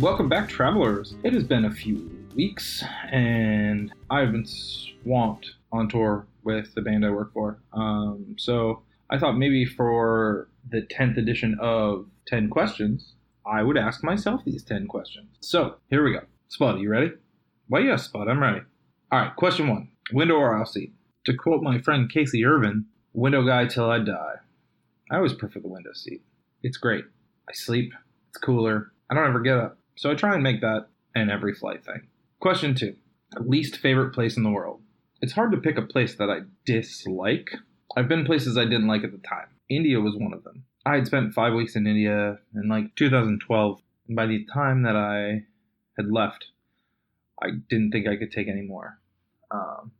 Welcome back, travelers. It has been a few weeks, and I've been swamped on tour with the band I work for. Um, so I thought maybe for the 10th edition of 10 Questions, I would ask myself these 10 questions. So here we go. Are you ready? Well, yes, Spud, I'm ready. All right, question one window or aisle seat? To quote my friend Casey Irvin, window guy till I die. I always prefer the window seat. It's great. I sleep, it's cooler, I don't ever get up. So I try and make that an every flight thing. Question two least favorite place in the world? It's hard to pick a place that I dislike. I've been places I didn't like at the time. India was one of them. I had spent five weeks in India in like 2012, and by the time that I had left, I didn't think I could take any more. Um,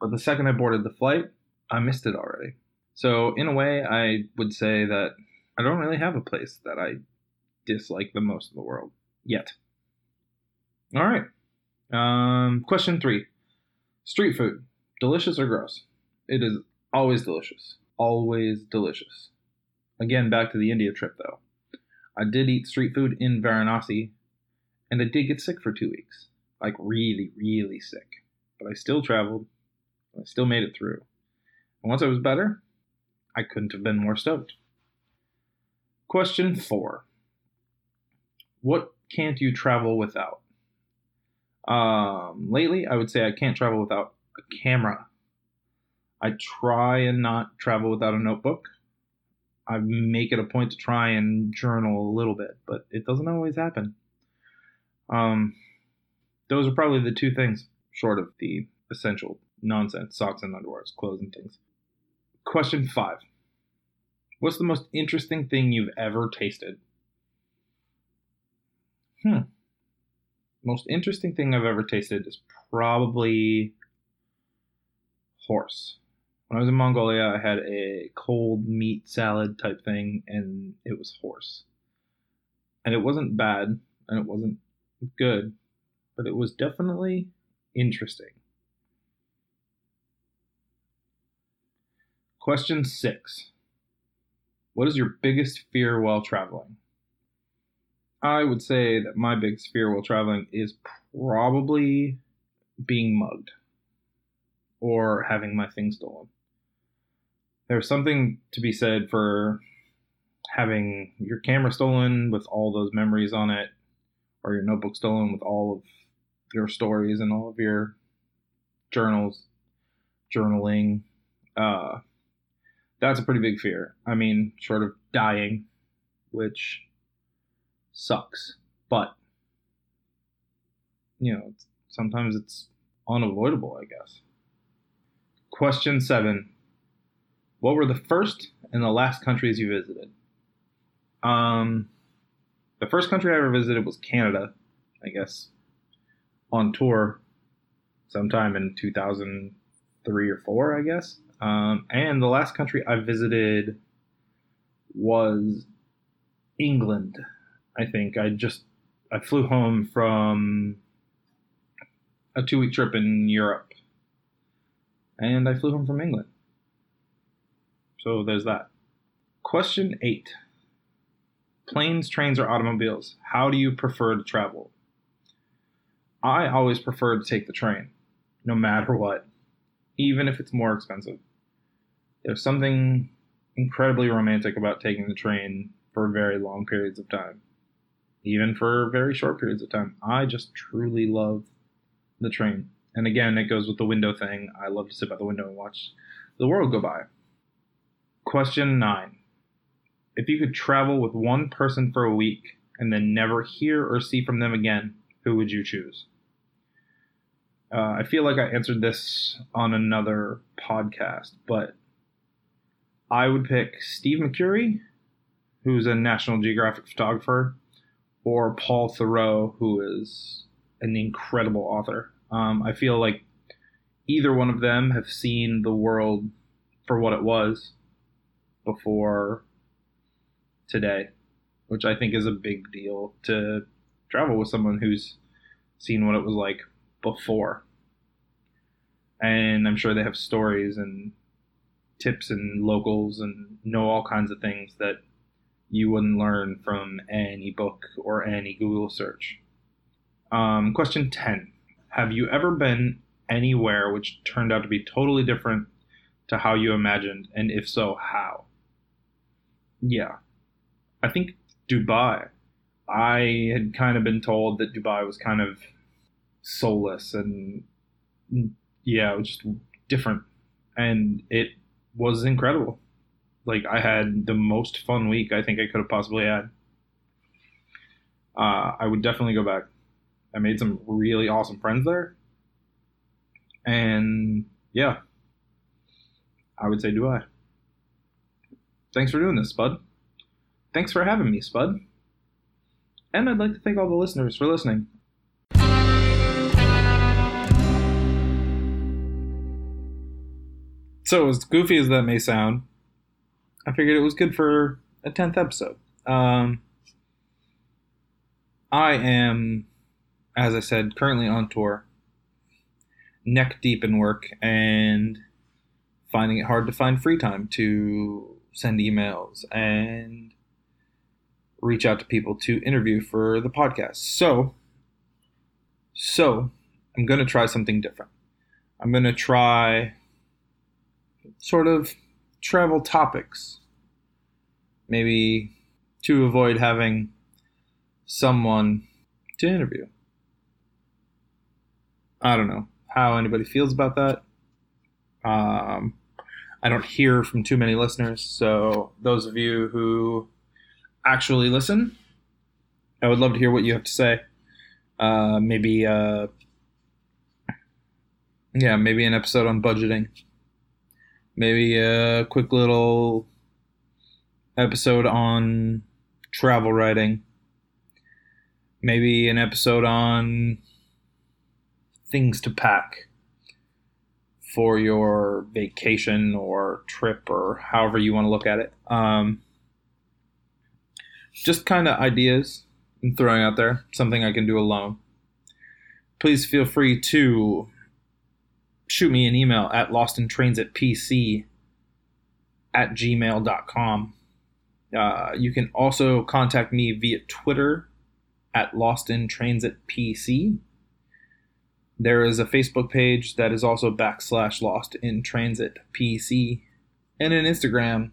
but the second I boarded the flight, I missed it already. So, in a way, I would say that I don't really have a place that I dislike the most in the world yet. All right. Um, question three Street food, delicious or gross? It is always delicious. Always delicious. Again, back to the India trip though. I did eat street food in Varanasi, and I did get sick for two weeks. Like, really, really sick. But I still traveled. I still made it through. And once I was better, I couldn't have been more stoked. Question four What can't you travel without? Um, lately, I would say I can't travel without a camera. I try and not travel without a notebook. I make it a point to try and journal a little bit, but it doesn't always happen. Um, those are probably the two things, short of the essential nonsense socks and underwears, clothes and things. Question five What's the most interesting thing you've ever tasted? Hmm. Most interesting thing I've ever tasted is probably horse. When I was in Mongolia, I had a cold meat salad type thing, and it was horse. And it wasn't bad, and it wasn't good, but it was definitely interesting. Question six What is your biggest fear while traveling? I would say that my biggest fear while traveling is probably being mugged or having my things stolen. There's something to be said for having your camera stolen with all those memories on it, or your notebook stolen with all of your stories and all of your journals, journaling. Uh, that's a pretty big fear. I mean, short of dying, which sucks. But you know, sometimes it's unavoidable, I guess. Question seven: What were the first and the last countries you visited? Um, the first country I ever visited was Canada, I guess, on tour sometime in 2003 or four, I guess. Um, and the last country I visited was England. I think I just I flew home from a two week trip in Europe, and I flew home from England. So there's that. Question eight: Planes, trains, or automobiles? How do you prefer to travel? I always prefer to take the train, no matter what, even if it's more expensive. There's something incredibly romantic about taking the train for very long periods of time even for very short periods of time. I just truly love the train. And again, it goes with the window thing. I love to sit by the window and watch the world go by. Question nine If you could travel with one person for a week and then never hear or see from them again, who would you choose? Uh, I feel like I answered this on another podcast, but I would pick Steve McCurry, who's a National Geographic photographer or Paul Theroux, who is an incredible author. Um, I feel like either one of them have seen the world for what it was before today, which I think is a big deal to travel with someone who's seen what it was like before. And I'm sure they have stories and tips and locals and know all kinds of things that you wouldn't learn from any book or any Google search. Um, question 10 Have you ever been anywhere which turned out to be totally different to how you imagined? And if so, how? Yeah. I think Dubai. I had kind of been told that Dubai was kind of soulless and yeah, it was just different. And it was incredible. Like I had the most fun week I think I could have possibly had. Uh, I would definitely go back. I made some really awesome friends there. And yeah, I would say Dubai. Thanks for doing this, Spud. Thanks for having me, Spud. And I'd like to thank all the listeners for listening. So, as goofy as that may sound, I figured it was good for a 10th episode. Um, I am, as I said, currently on tour, neck deep in work, and finding it hard to find free time to send emails and reach out to people to interview for the podcast. So, so I'm going to try something different. I'm going to try sort of travel topics. Maybe to avoid having someone to interview. I don't know how anybody feels about that. Um, I don't hear from too many listeners, so those of you who actually listen, I would love to hear what you have to say. Uh, maybe, uh, yeah, maybe an episode on budgeting. Maybe a quick little episode on travel writing maybe an episode on things to pack for your vacation or trip or however you want to look at it. Um, just kind of ideas I'm throwing out there, something I can do alone. Please feel free to shoot me an email at lostintransitpc at gmail.com. Uh, you can also contact me via Twitter at Lost in Transit PC. There is a Facebook page that is also backslash Lost in Transit PC, and an Instagram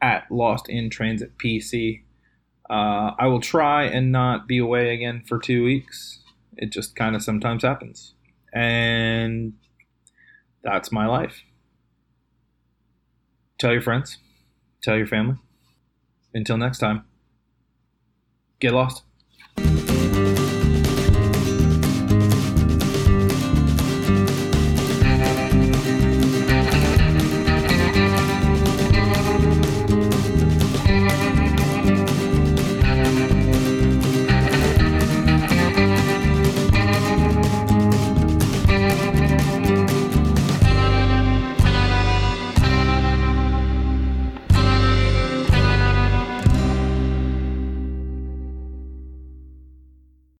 at Lost in Transit PC. Uh, I will try and not be away again for two weeks. It just kind of sometimes happens. And that's my life. Tell your friends, tell your family. Until next time, get lost.